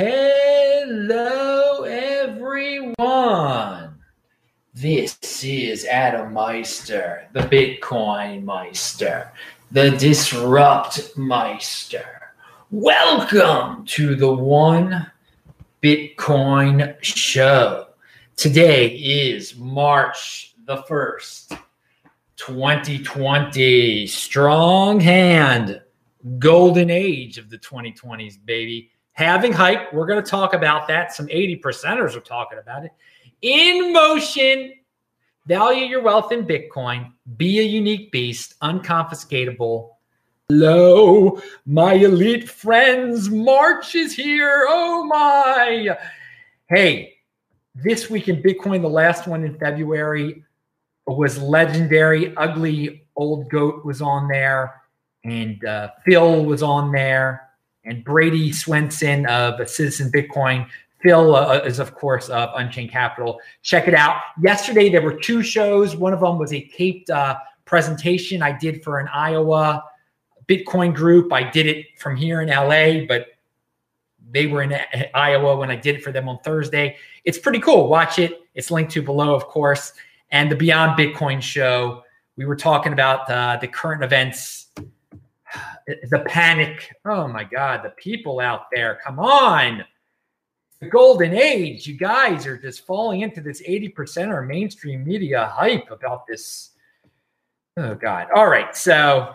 Hello, everyone. This is Adam Meister, the Bitcoin Meister, the Disrupt Meister. Welcome to the One Bitcoin Show. Today is March the 1st, 2020. Strong hand, golden age of the 2020s, baby halving hype. We're going to talk about that. Some 80 percenters are talking about it. In motion, value your wealth in Bitcoin, be a unique beast, unconfiscatable. Hello, my elite friends. March is here. Oh my. Hey, this week in Bitcoin, the last one in February was legendary. Ugly old goat was on there, and uh, Phil was on there and Brady Swenson of Citizen Bitcoin. Phil uh, is, of course, of Unchained Capital. Check it out. Yesterday, there were two shows. One of them was a taped uh, presentation I did for an Iowa Bitcoin group. I did it from here in LA, but they were in Iowa when I did it for them on Thursday. It's pretty cool. Watch it. It's linked to below, of course. And the Beyond Bitcoin show, we were talking about uh, the current events the panic. Oh my God, the people out there, come on. The golden age, you guys are just falling into this 80% or mainstream media hype about this. Oh God. All right. So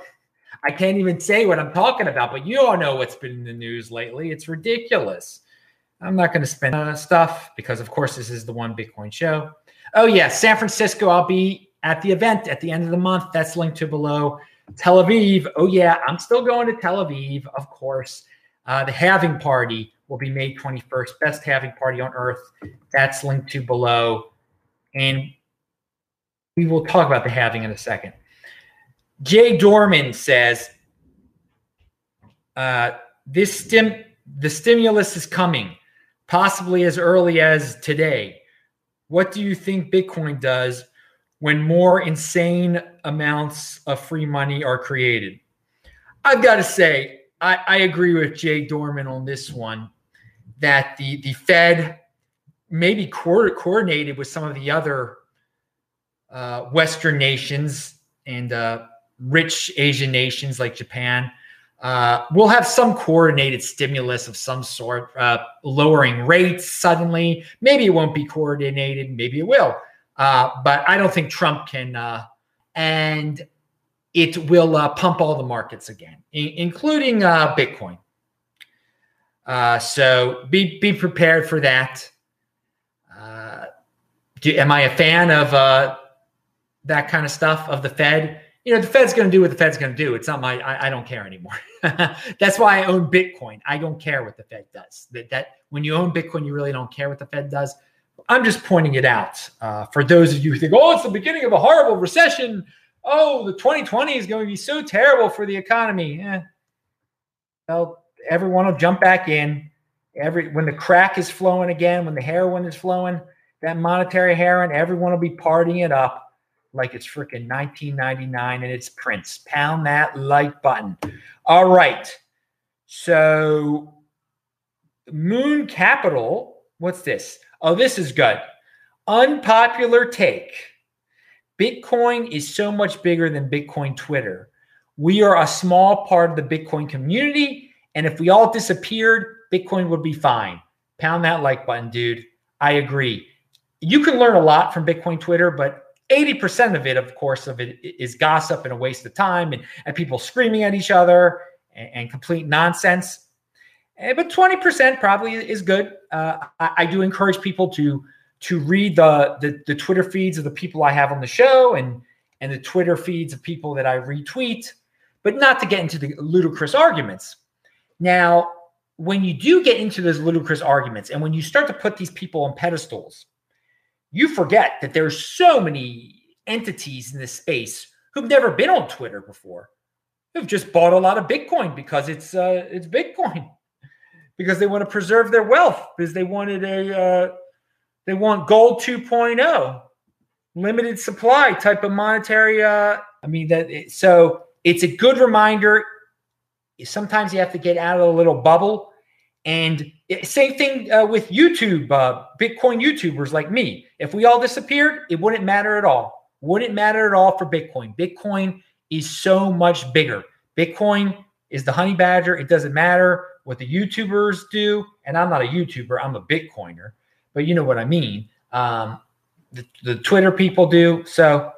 I can't even say what I'm talking about, but you all know what's been in the news lately. It's ridiculous. I'm not going to spend uh, stuff because, of course, this is the one Bitcoin show. Oh, yeah. San Francisco, I'll be at the event at the end of the month. That's linked to below. Tel Aviv. Oh, yeah, I'm still going to Tel Aviv, of course. Uh, the halving party will be May 21st, best halving party on earth. That's linked to below. And we will talk about the halving in a second. Jay Dorman says, uh, this stim the stimulus is coming, possibly as early as today. What do you think Bitcoin does when more insane amounts of free money are created. I've got to say, I, I agree with Jay Dorman on this one that the, the Fed maybe co- coordinated with some of the other uh, Western nations and uh, rich Asian nations like Japan. Uh, we'll have some coordinated stimulus of some sort, uh, lowering rates suddenly. Maybe it won't be coordinated, maybe it will. Uh, but I don't think Trump can, uh, and it will uh, pump all the markets again, I- including uh, Bitcoin. Uh, so be be prepared for that. Do, am I a fan of that kind of stuff of the Fed? You know, the Fed's going to do what the Fed's going to do. It's not my. I, I don't care anymore. That's why I own Bitcoin. I don't care what the Fed does. That that when you own Bitcoin, you really don't care what the Fed does I'm just pointing it out uh, for those of you who think, oh, it's the beginning of a horrible recession. Oh, the 2020 is going to be so terrible for the economy. Eh. Well, everyone will jump back in. Every when the crack is flowing again, when the heroin is flowing, that monetary heroin, everyone will be partying it up like it's freaking 1999 and it's Prince. Pound that like button. All right. So, Moon Capital, what's this? Oh, this is good. Unpopular take. Bitcoin is so much bigger than Bitcoin Twitter. We are a small part of the Bitcoin community. And if we all disappeared, Bitcoin would be fine. Pound that like button, dude. I agree. You can learn a lot from Bitcoin Twitter, but 80% of it, of course, of it is gossip and a waste of time and, and people screaming at each other and, and complete nonsense. Eh, but 20% probably is good. Uh, I, I, do encourage people to to read the, the, the Twitter feeds of the people I have on the show and and the Twitter feeds of people that I retweet, but not to get into the ludicrous arguments. Now, when you do get into those ludicrous arguments, and when you start to put these people on pedestals, you forget that there's so many entities in this space who've never been on Twitter before, who've just bought a lot of Bitcoin because it's uh, it's Bitcoin because they want to preserve their wealth because they wanted a uh, they want gold 2.0 limited supply type of monetary uh, i mean that it, so it's a good reminder sometimes you have to get out of the little bubble And same thing uh, with YouTube, uh, Bitcoin YouTubers like me. If we all disappeared, it wouldn't matter at all. Wouldn't matter at all for Bitcoin. Bitcoin is so much bigger. Bitcoin is the honey badger. It doesn't matter what the YouTubers do. And I'm not a YouTuber, I'm a Bitcoiner, but you know what I mean. Um, the, the Twitter people do. So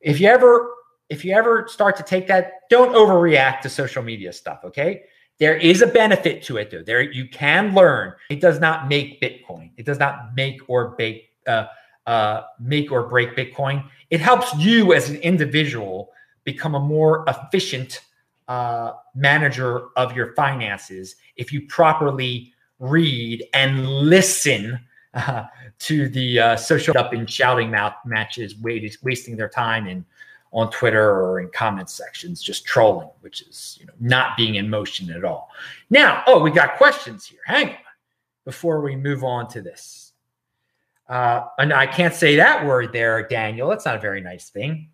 if you ever if you ever start to take that, don't overreact to social media stuff. Okay. There is a benefit to it though. There you can learn. It does not make Bitcoin. It does not make or break uh, uh, make or break Bitcoin. It helps you as an individual become a more efficient uh, manager of your finances if you properly read and listen uh, to the uh, social up and shouting mouth matches, wasting their time in on Twitter or in comment sections, just trolling, which is you know not being in motion at all. Now, oh, we got questions here. Hang on before we move on to this. Uh, and I can't say that word there, Daniel. That's not a very nice thing.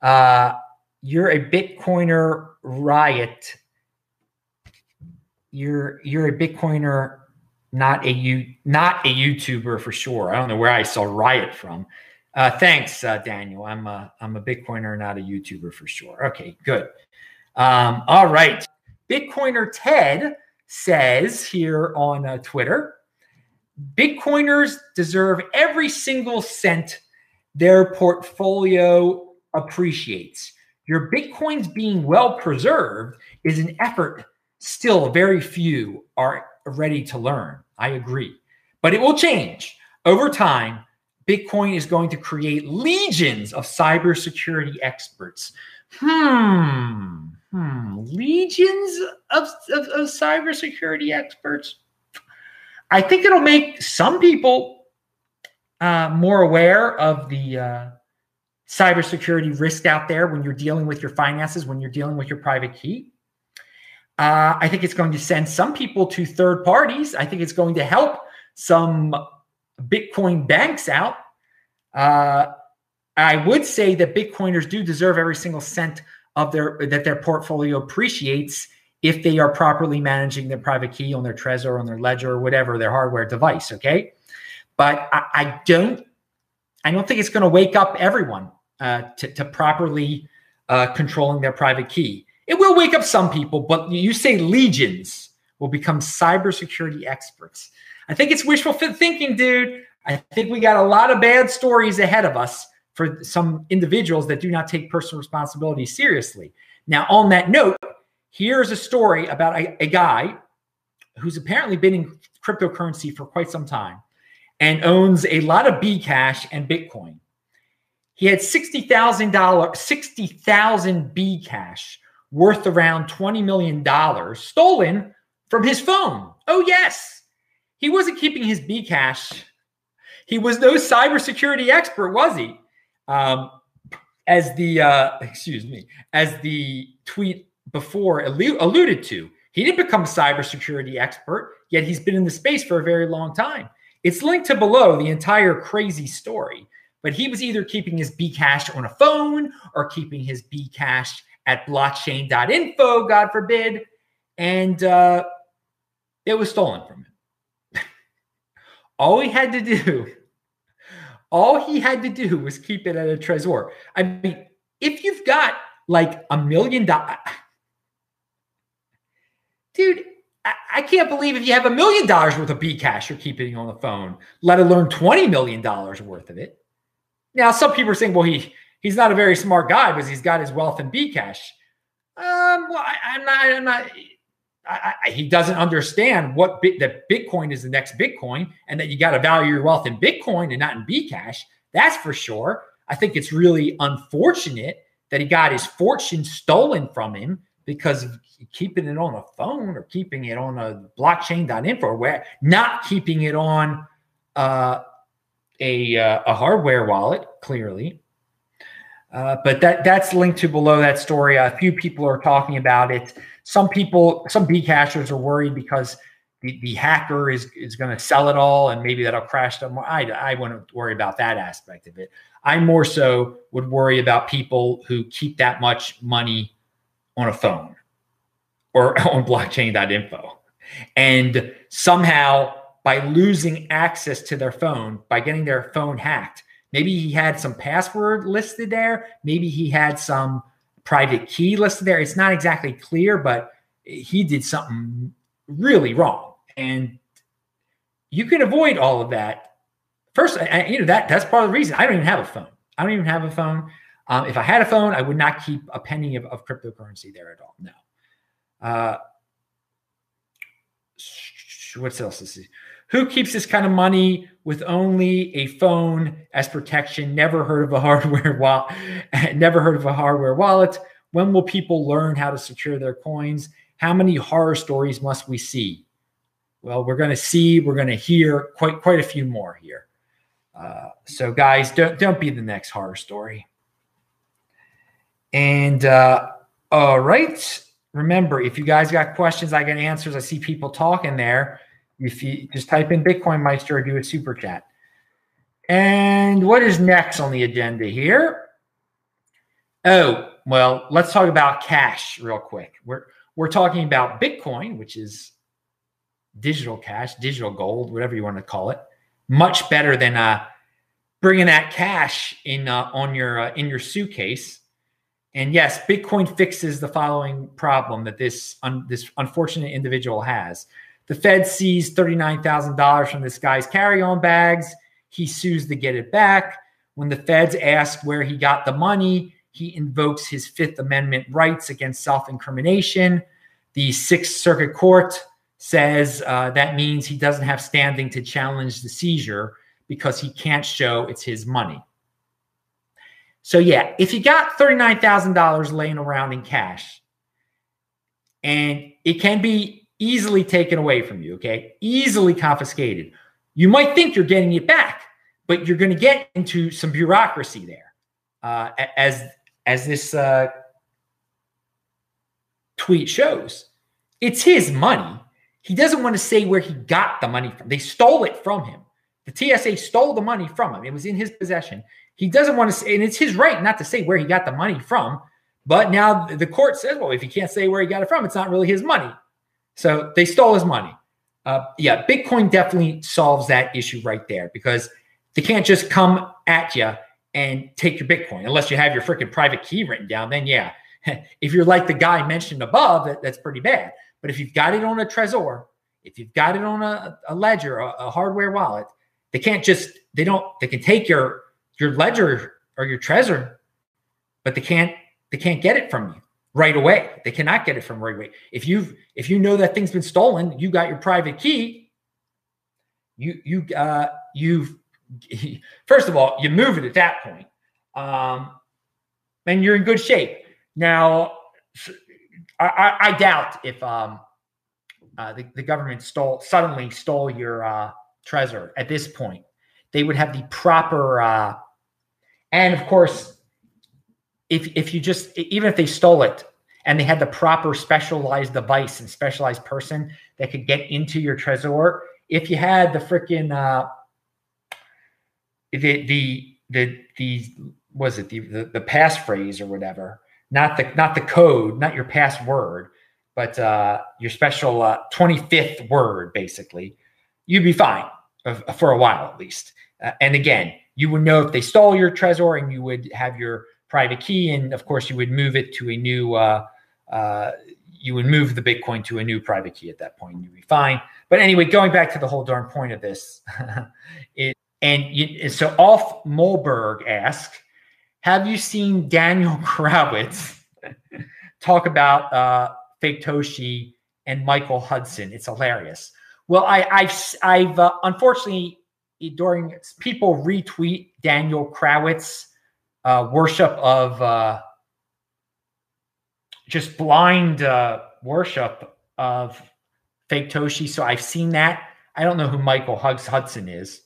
Uh, you're a Bitcoiner riot. You're you're a Bitcoiner, not a you not a YouTuber for sure. I don't know where I saw riot from. Uh, thanks, uh, Daniel. I'm a I'm a Bitcoiner, not a YouTuber for sure. Okay, good. Um, all right. Bitcoiner Ted says here on uh, Twitter, Bitcoiners deserve every single cent their portfolio appreciates. Your Bitcoins being well preserved is an effort still very few are ready to learn. I agree. But it will change over time. Bitcoin is going to create legions of cybersecurity experts. Hmm. Hmm. Legions of, of, of cybersecurity experts. I think it'll make some people uh, more aware of the uh, cybersecurity risk out there when you're dealing with your finances, when you're dealing with your private key. Uh, I think it's going to send some people to third parties. I think it's going to help some Bitcoin banks out. Uh, I would say that Bitcoiners do deserve every single cent of their that their portfolio appreciates if they are properly managing their private key on their Trezor, on their Ledger, or whatever their hardware device. Okay, but I, I don't. I don't think it's going to wake up everyone uh, to, to, properly uh, controlling their private key. It will wake up some people, but you say legions will become cybersecurity experts. I think it's wishful thinking, dude. I think we got a lot of bad stories ahead of us for some individuals that do not take personal responsibility seriously. Now, on that note, here's a story about a, a guy who's apparently been in cryptocurrency for quite some time and owns a lot of Bcash and Bitcoin. He had sixty thousand dollars, sixty thousand B cash worth around $20 million stolen from his phone. Oh, yes. He wasn't keeping his B cash. He was no cybersecurity expert, was he? Um, as the, uh, excuse me, as the tweet before alluded to, he didn't become a cybersecurity expert, yet he's been in the space for a very long time. It's linked to below the entire crazy story. But he was either keeping his Bcash on a phone or keeping his Bcash at blockchain.info, God forbid. And uh, it was stolen from him. all he had to do, all he had to do was keep it at a Trezor. I mean, if you've got like a million dollars, dude, I, can't believe if you have a million dollars worth of Bcash you're keeping on the phone, let alone $20 million worth of it. Now, some people are saying, well, he he's not a very smart guy because he's got his wealth in Bcash. Um, well, I, am not. I'm not. I, I, he doesn't understand what bit, that Bitcoin is the next Bitcoin, and that you got to value your wealth in Bitcoin and not in Bcash. That's for sure. I think it's really unfortunate that he got his fortune stolen from him because of keeping it on a phone or keeping it on a blockchain.info, where not keeping it on uh, a, uh, a hardware wallet, clearly. Uh, but that that's linked to below that story. A few people are talking about it. Some people, some Bcashers are worried because the, the hacker is is going to sell it all and maybe that'll crash them. I, I wouldn't worry about that aspect of it. I more so would worry about people who keep that much money on a phone or on blockchain.info. And somehow, by losing access to their phone, by getting their phone hacked, maybe he had some password listed there, maybe he had some private key listed there. It's not exactly clear, but he did something really wrong. And you can avoid all of that. First, you know that that's part of the reason I don't even have a phone. I don't even have a phone. Um, if I had a phone, I would not keep a penny of, of cryptocurrency there at all. No. Uh, what else is it? Who keeps this kind of money with only a phone as protection? Never heard of a hardware wallet. never heard of a hardware wallet. When will people learn how to secure their coins? How many horror stories must we see? Well, we're going to see, we're going to hear quite quite a few more here. Uh, so, guys, don't don't be the next horror story. And uh, all right, remember, if you guys got questions, I got answers. I see people talking there. If you just type in Bitcoin Meister or do a super chat. And what is next on the agenda here? Oh, well, let's talk about cash real quick. We're we're talking about Bitcoin, which is digital cash, digital gold, whatever you want to call it. Much better than uh, bringing that cash in uh, on your uh, in your suitcase and yes, Bitcoin fixes the following problem that this un, this unfortunate individual has. The Fed sees $39,000 from this guy's carry-on bags. He sues to get it back. When the feds ask where he got the money, he invokes his Fifth Amendment rights against self-incrimination. The Sixth Circuit Court says uh, that means he doesn't have standing to challenge the seizure because he can't show it's his money. So yeah, if you got $39,000 laying around in cash and it can be easily taken away from you, okay? Easily confiscated. You might think you're getting it back, but you're going to get into some bureaucracy there. Uh, as as this uh, tweet shows, it's his money. He doesn't want to say where he got the money from. They stole it from him. The TSA stole the money from him. It was in his possession. He doesn't want to say, and it's his right not to say where he got the money from. But now the court says, well, if he can't say where he got it from, it's not really his money. So they stole his money. Uh, yeah, Bitcoin definitely solves that issue right there because they can't just come at you and take your Bitcoin unless you have your freaking private key written down. Then, yeah, if you're like the guy mentioned above, that, that's pretty bad. But if you've got it on a Trezor, if you've got it on a, a ledger, a, a hardware wallet, they can't just, they don't, they can take your your ledger or your Trezor, but they can't they can't get it from you right away. They cannot get it from right away. If you've if you know that thing's been stolen, you got your private key. You you uh you've first of all you move it at that point, um, and you're in good shape. Now, I, I doubt if um, uh, the, the government stole suddenly stole your uh, Trezor at this point they would have the proper uh, and of course if if you just even if they stole it and they had the proper specialized device and specialized person that could get into your Trezor if you had the freaking uh the the the the was it the, the the passphrase or whatever not the not the code not your password but uh your special uh 25th word basically you'd be fine for a while at least. Uh, and again, you would know if they stole your Trezor and you would have your private key. And of course, you would move it to a new, uh, uh, you would move the Bitcoin to a new private key at that point. And you'd be fine. But anyway, going back to the whole darn point of this, it, and you, so Off Molberg asks, have you seen Daniel Krawisz talk about uh, Faketoshi and Michael Hudson? It's hilarious. Well, I, have I've uh, unfortunately during people retweet Daniel Krawisz uh, worship of uh, just blind uh, worship of Faketoshi. So I've seen that. I don't know who Michael Hugs Hudson is,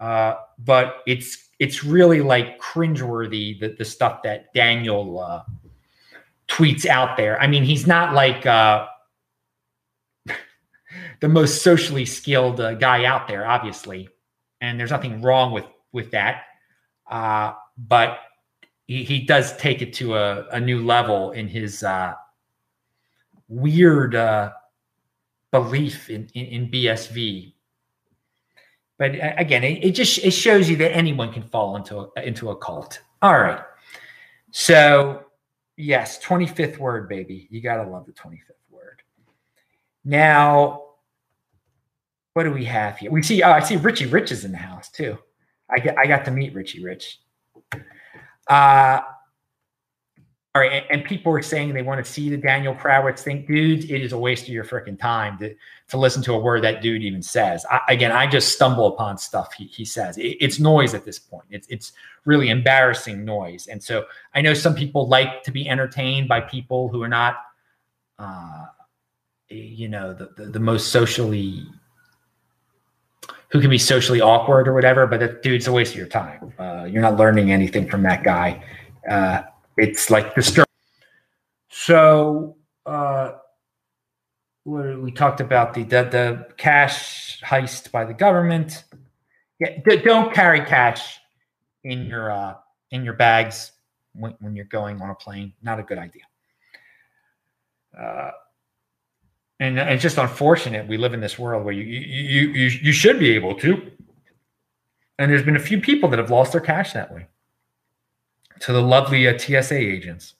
uh, but it's it's really like cringeworthy the the stuff that Daniel uh, tweets out there. I mean, he's not like uh, the most socially skilled guy out there, obviously, and there's nothing wrong with with that. Uh, but he, he does take it to a, a new level in his uh, weird, uh, belief in, in, in BSV. But again, it, it, just it shows you that anyone can fall into a, into a cult. All right. So, yes, 25th word, baby. You got to love the 25th word. Now, what do we have here? We see, oh, I see Richie Rich is in the house too. I get, I got to meet Richie Rich. Uh, all right, and, and, people were saying they want to see the Daniel Krawisz thing. Dude, it is a waste of your freaking time to, to listen to a word that dude even says. I, again, I just stumble upon stuff he, he says. It, it's noise at this point. It's, it's really embarrassing noise. And so I know some people like to be entertained by people who are not, uh, you know, the, the, the most socially who can be socially awkward or whatever, but that dude's a waste of your time. Uh, you're not learning anything from that guy. Uh, it's like disturbing. So uh, we talked about the, the, the cash heist by the government. Yeah, don't carry cash in your uh, in your bags when, when you're going on a plane. Not a good idea. And, and it's just unfortunate we live in this world where you you you you should be able to. And there's been a few people that have lost their cash that way to the lovely uh, TSA agents.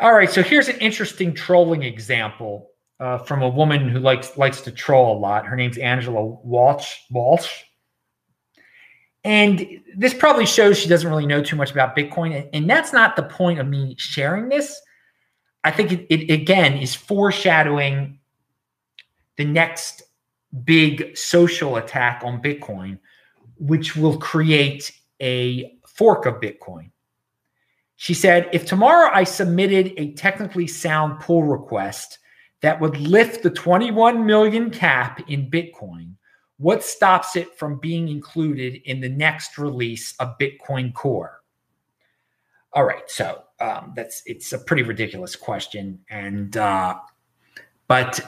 All right, so here's an interesting trolling example uh, from a woman who likes likes to troll a lot. Her name's Angela Walch. Walch. And this probably shows she doesn't really know too much about Bitcoin. And that's not the point of me sharing this. I think it, it again is foreshadowing the next big social attack on Bitcoin, which will create a fork of Bitcoin. She said, if tomorrow I submitted a technically sound pull request that would lift the 21 million cap in Bitcoin, what stops it from being included in the next release of Bitcoin Core? All right, so um, that's it's a pretty ridiculous question, and uh, but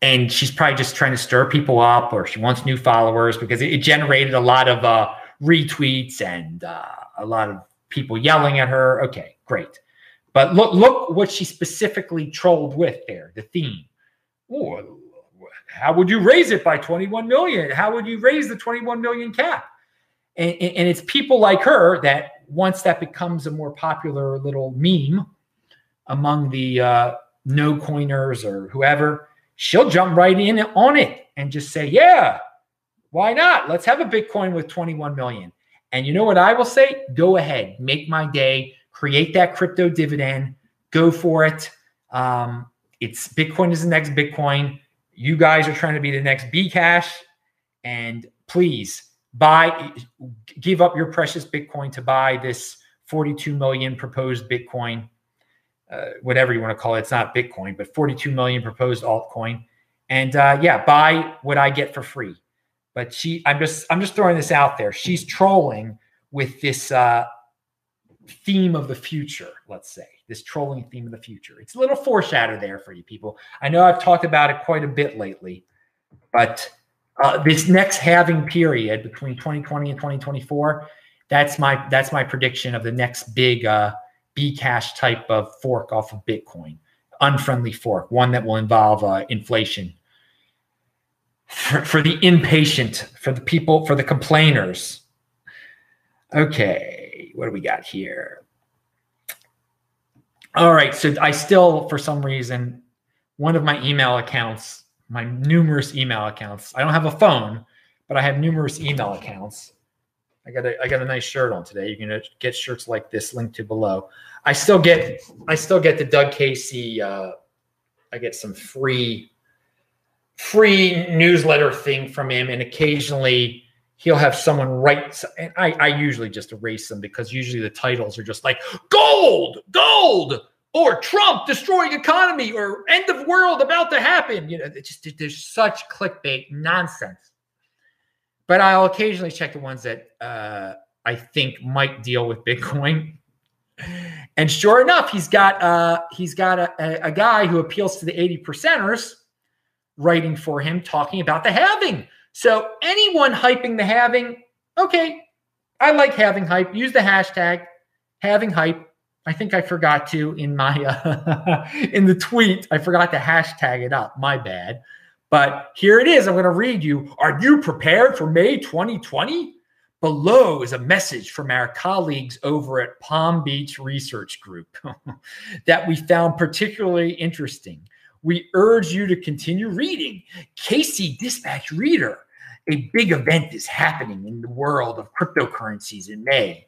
and she's probably just trying to stir people up, or she wants new followers because it, it generated a lot of uh, retweets and uh, a lot of people yelling at her. Okay, great. But look, look what she specifically trolled with there. The theme. Ooh, how would you raise it by 21 million? How would you raise the 21 million cap? And, and it's people like her that once that becomes a more popular little meme among the uh, no coiners or whoever, she'll jump right in on it and just say, yeah, why not? Let's have a Bitcoin with 21 million. And you know what I will say? Go ahead, make my day, create that crypto dividend, go for it. Um, it's Bitcoin is the next Bitcoin. You guys are trying to be the next B Cash. and please buy, give up your precious Bitcoin to buy this 42 million proposed Bitcoin, uh, whatever you want to call it. It's not Bitcoin, but 42 million proposed altcoin. And uh, yeah, buy what I get for free but she i'm just i'm just throwing this out there she's trolling with this uh theme of the future let's say this trolling theme of the future it's a little foreshadow there for you people i know i've talked about it quite a bit lately but uh, this next halving period between 2020 and 2024 that's my that's my prediction of the next big uh bcash type of fork off of bitcoin unfriendly fork one that will involve uh, inflation for, for the impatient, for the people, for the complainers. Okay, what do we got here? All right, so I still, for some reason, one of my email accounts, my numerous email accounts, I don't have a phone, but I have numerous email accounts. I got a I got a nice shirt on today. You can get shirts like this linked to below. I still get I still get the Doug Casey. Uh, I get some free free newsletter thing from him, and occasionally he'll have someone write. And I, I usually just erase them because usually the titles are just like "gold, gold," or "Trump destroying economy," or "End of world about to happen." You know, just there's such clickbait nonsense. But I'll occasionally check the ones that uh, I think might deal with Bitcoin. And sure enough, he's got uh, he's got a, a guy who appeals to the 80 percenters writing for him talking about the halving. So anyone hyping the halving, okay, I like halving hype. Use the hashtag halving hype. I think I forgot to in my uh, in the tweet. I forgot to hashtag it up. My bad. But here it is. I'm going to read you. Are you prepared for May 2020? Below is a message from our colleagues over at Palm Beach Research Group that we found particularly interesting. We urge you to continue reading. Casey Dispatch Reader. A big event is happening in the world of cryptocurrencies in May.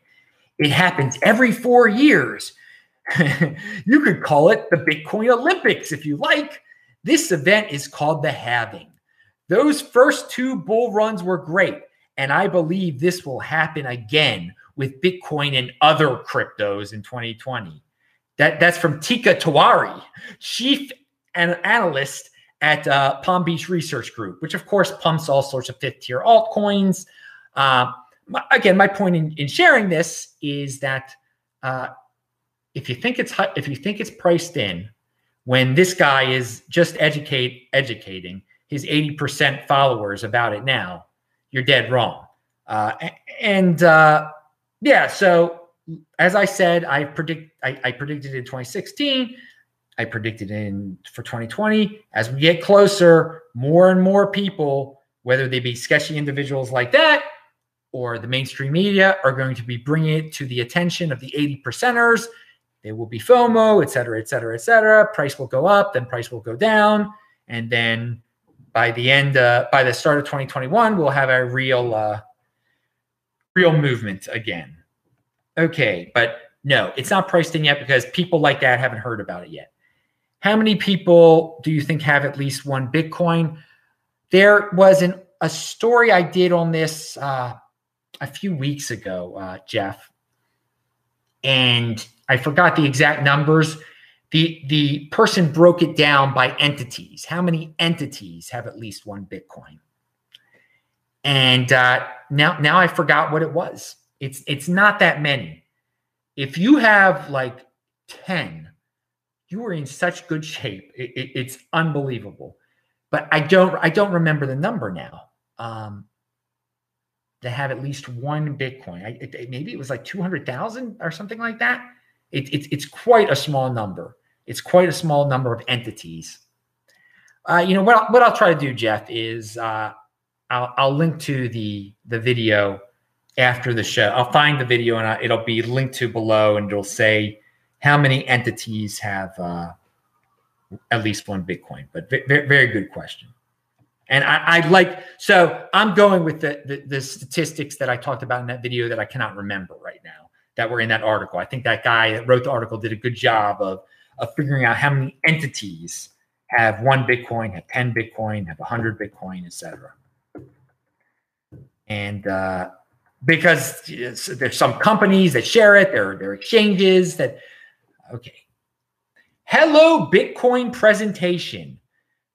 It happens every four years. you could call it the Bitcoin Olympics if you like. This event is called the halving. Those first two bull runs were great. And I believe this will happen again with Bitcoin and other cryptos in 2020. That, that's from Teeka Tiwari, chief and analyst at uh, Palm Beach Research Group, which of course pumps all sorts of fifth tier altcoins. Uh, again, my point in, in, sharing this is that uh, if you think it's if you think it's priced in, when this guy is just educate educating his 80% followers about it now, you're dead wrong. Uh, and uh, yeah, so as I said, I predict I, I predicted in 2016. I predicted in for 2020. As we get closer, more and more people, whether they be sketchy individuals like that or the mainstream media, are going to be bringing it to the attention of the 80 percenters. There will be FOMO, et cetera, et cetera, et cetera. Price will go up, then price will go down, and then by the end, uh, by the start of 2021, we'll have a real, uh, real movement again. Okay, but no, it's not priced in yet because people like that haven't heard about it yet. How many people do you think have at least one Bitcoin? There was an, a story I did on this uh, a few weeks ago, uh, Jeff, and I forgot the exact numbers the the person broke it down by entities. How many entities have at least one Bitcoin? And uh, now now I forgot what it was. It's it's not that many. If you have like ten, you are in such good shape. It, it, it's unbelievable. But I don't I don't remember the number now. Um, to have at least one Bitcoin. I, it, maybe it was like 200,000 or something like that. It, it, it's quite a small number. It's quite a small number of entities. Uh, you know what? What I'll try to do, Jeff, is uh, I'll, I'll, link to the the video after the show. I'll find the video and I, it'll be linked to below, and it'll say how many entities have uh, at least one Bitcoin. But very, very good question. And I, I, like so I'm going with the, the the statistics that I talked about in that video that I cannot remember right now that were in that article. I think that guy that wrote the article did a good job of of figuring out how many entities have one Bitcoin, have 10 Bitcoin, have 100 Bitcoin, etc. And uh, because there's some companies that share it, there, there are exchanges that, okay. Hello, Bitcoin presentation.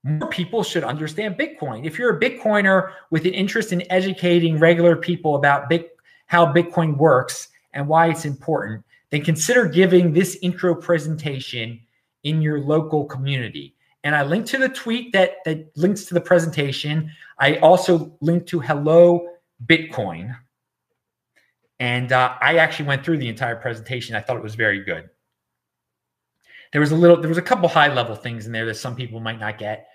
More people should understand Bitcoin. If you're a Bitcoiner with an interest in educating regular people about Bit, how Bitcoin works and why it's important, then consider giving this intro presentation in your local community. And I linked to the tweet that, that links to the presentation. I also linked to Hello Bitcoin. And uh, I actually went through the entire presentation. I thought it was very good. There was a little, there was a couple high level things in there that some people might not get.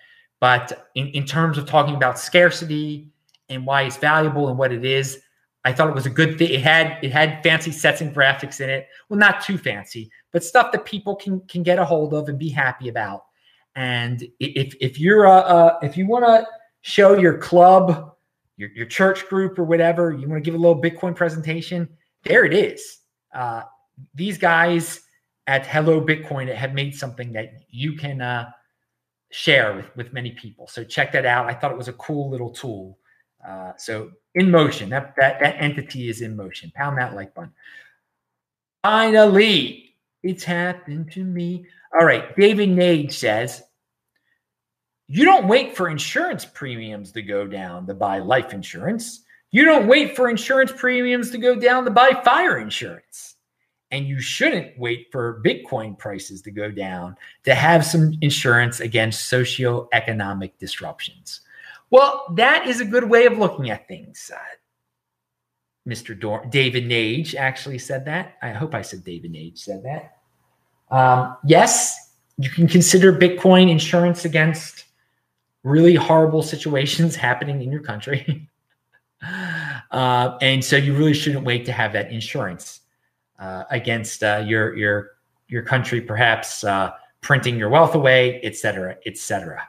But in, in terms of talking about scarcity and why it's valuable and what it is, I thought it was a good thing. It had it had fancy sets and graphics in it. Well, not too fancy, but stuff that people can can get a hold of and be happy about. And if if you're a, a if you want to show your club, your your church group or whatever, you want to give a little Bitcoin presentation, there it is. Uh, these guys at Hello Bitcoin have made something that you can uh, share with with many people. So check that out. I thought it was a cool little tool. Uh, so in motion, that, that, that entity is in motion. Pound that like button. Finally, it's happened to me. All right. David Nage says, you don't wait for insurance premiums to go down to buy life insurance. You don't wait for insurance premiums to go down to buy fire insurance. And you shouldn't wait for Bitcoin prices to go down to have some insurance against socioeconomic disruptions. Well, that is a good way of looking at things. Uh, Mr. Dor- David Nage actually said that. I hope I said David Nage said that. Um, yes, you can consider Bitcoin insurance against really horrible situations happening in your country. uh, and so you really shouldn't wait to have that insurance against uh, your your your country, perhaps uh, printing your wealth away, et cetera, et cetera.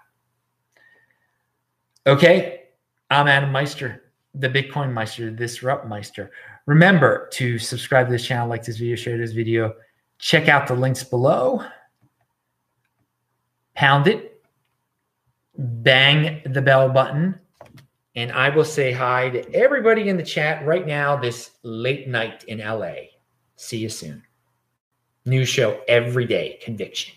Okay, I'm Adam Meister, the Bitcoin Meister, the Disrupt Meister. Remember to subscribe to this channel, like this video, share this video, check out the links below, pound it, bang the bell button, and I will say hi to everybody in the chat right now this late night in LA. See you soon. New show every day, Conviction.